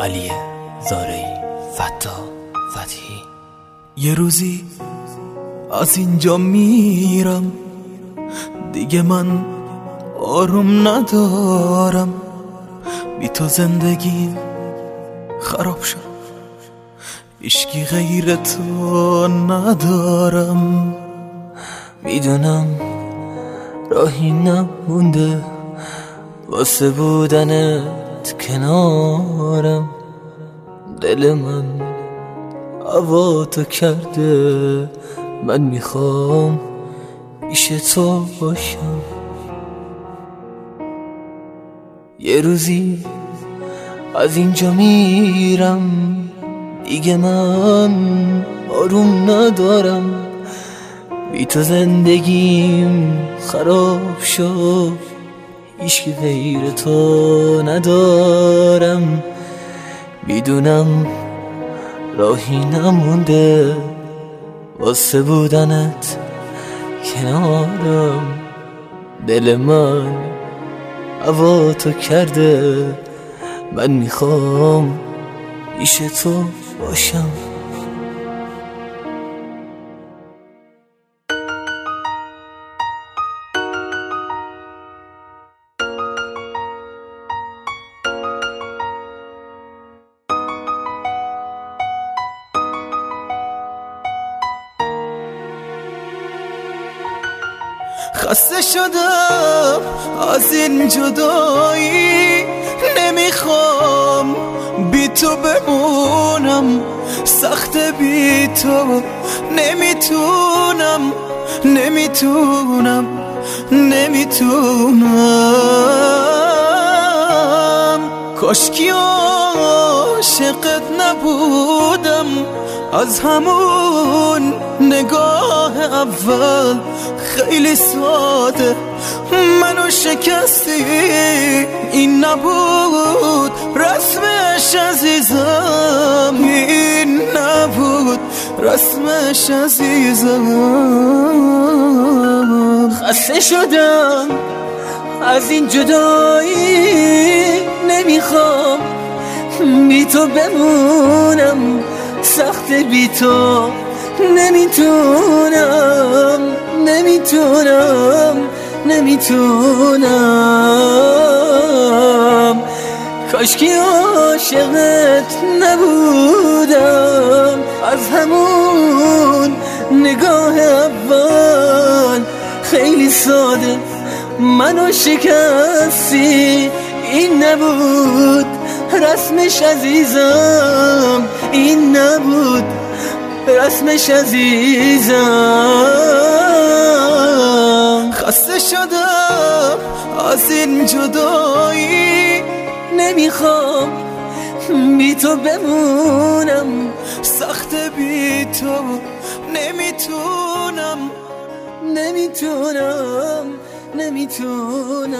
علی زارعی فتا فتحی یه روزی از اینجا میرم دیگه من آروم ندارم. بی تو زندگی خراب شد اشکی غیر تو ندارم. می‌دونم راهی نمونده واسه کنارم. دل من هوا تو کرده. من می‌خوام پیش تو باشم. یه روزی از اینجا میرم. دیگه من آروم ندارم. بی تو زندگیم خراب شد. هیچ غیر تو ندارم. می‌دونم راهی نمونده. واسه بودنت کنارم. دل من هوا تو کرده. من می‌خوام پیش تو باشم. خسته شدم از این جدایی. نمی‌خوام بی تو بمونم سخت بی تو نمی‌تونم نمی‌تونم نمی‌تونم. کاشکی عاشقت نبودم از همون نگاه اول خیلی ساده. منو شکستی. این نبود رسمش عزیزم. این نبود رسمش عزیزم. خسته شدم. از این جدایی نمی‌خوام. بی تو بمونم. سخت بی تو نمی‌تونم. نمی‌تونم نمی‌تونم. کاشکی عاشقت نبودم از همون نگاه اول. خیلی ساده منو شکستی این نبود رسمش عزیزم این نبود رسمش عزیزم. خسته شدم از این جدایی نمی‌خوام. بی تو بمونم سخت بی تو نمی‌تونم. نمی‌تونم نمی‌تونم.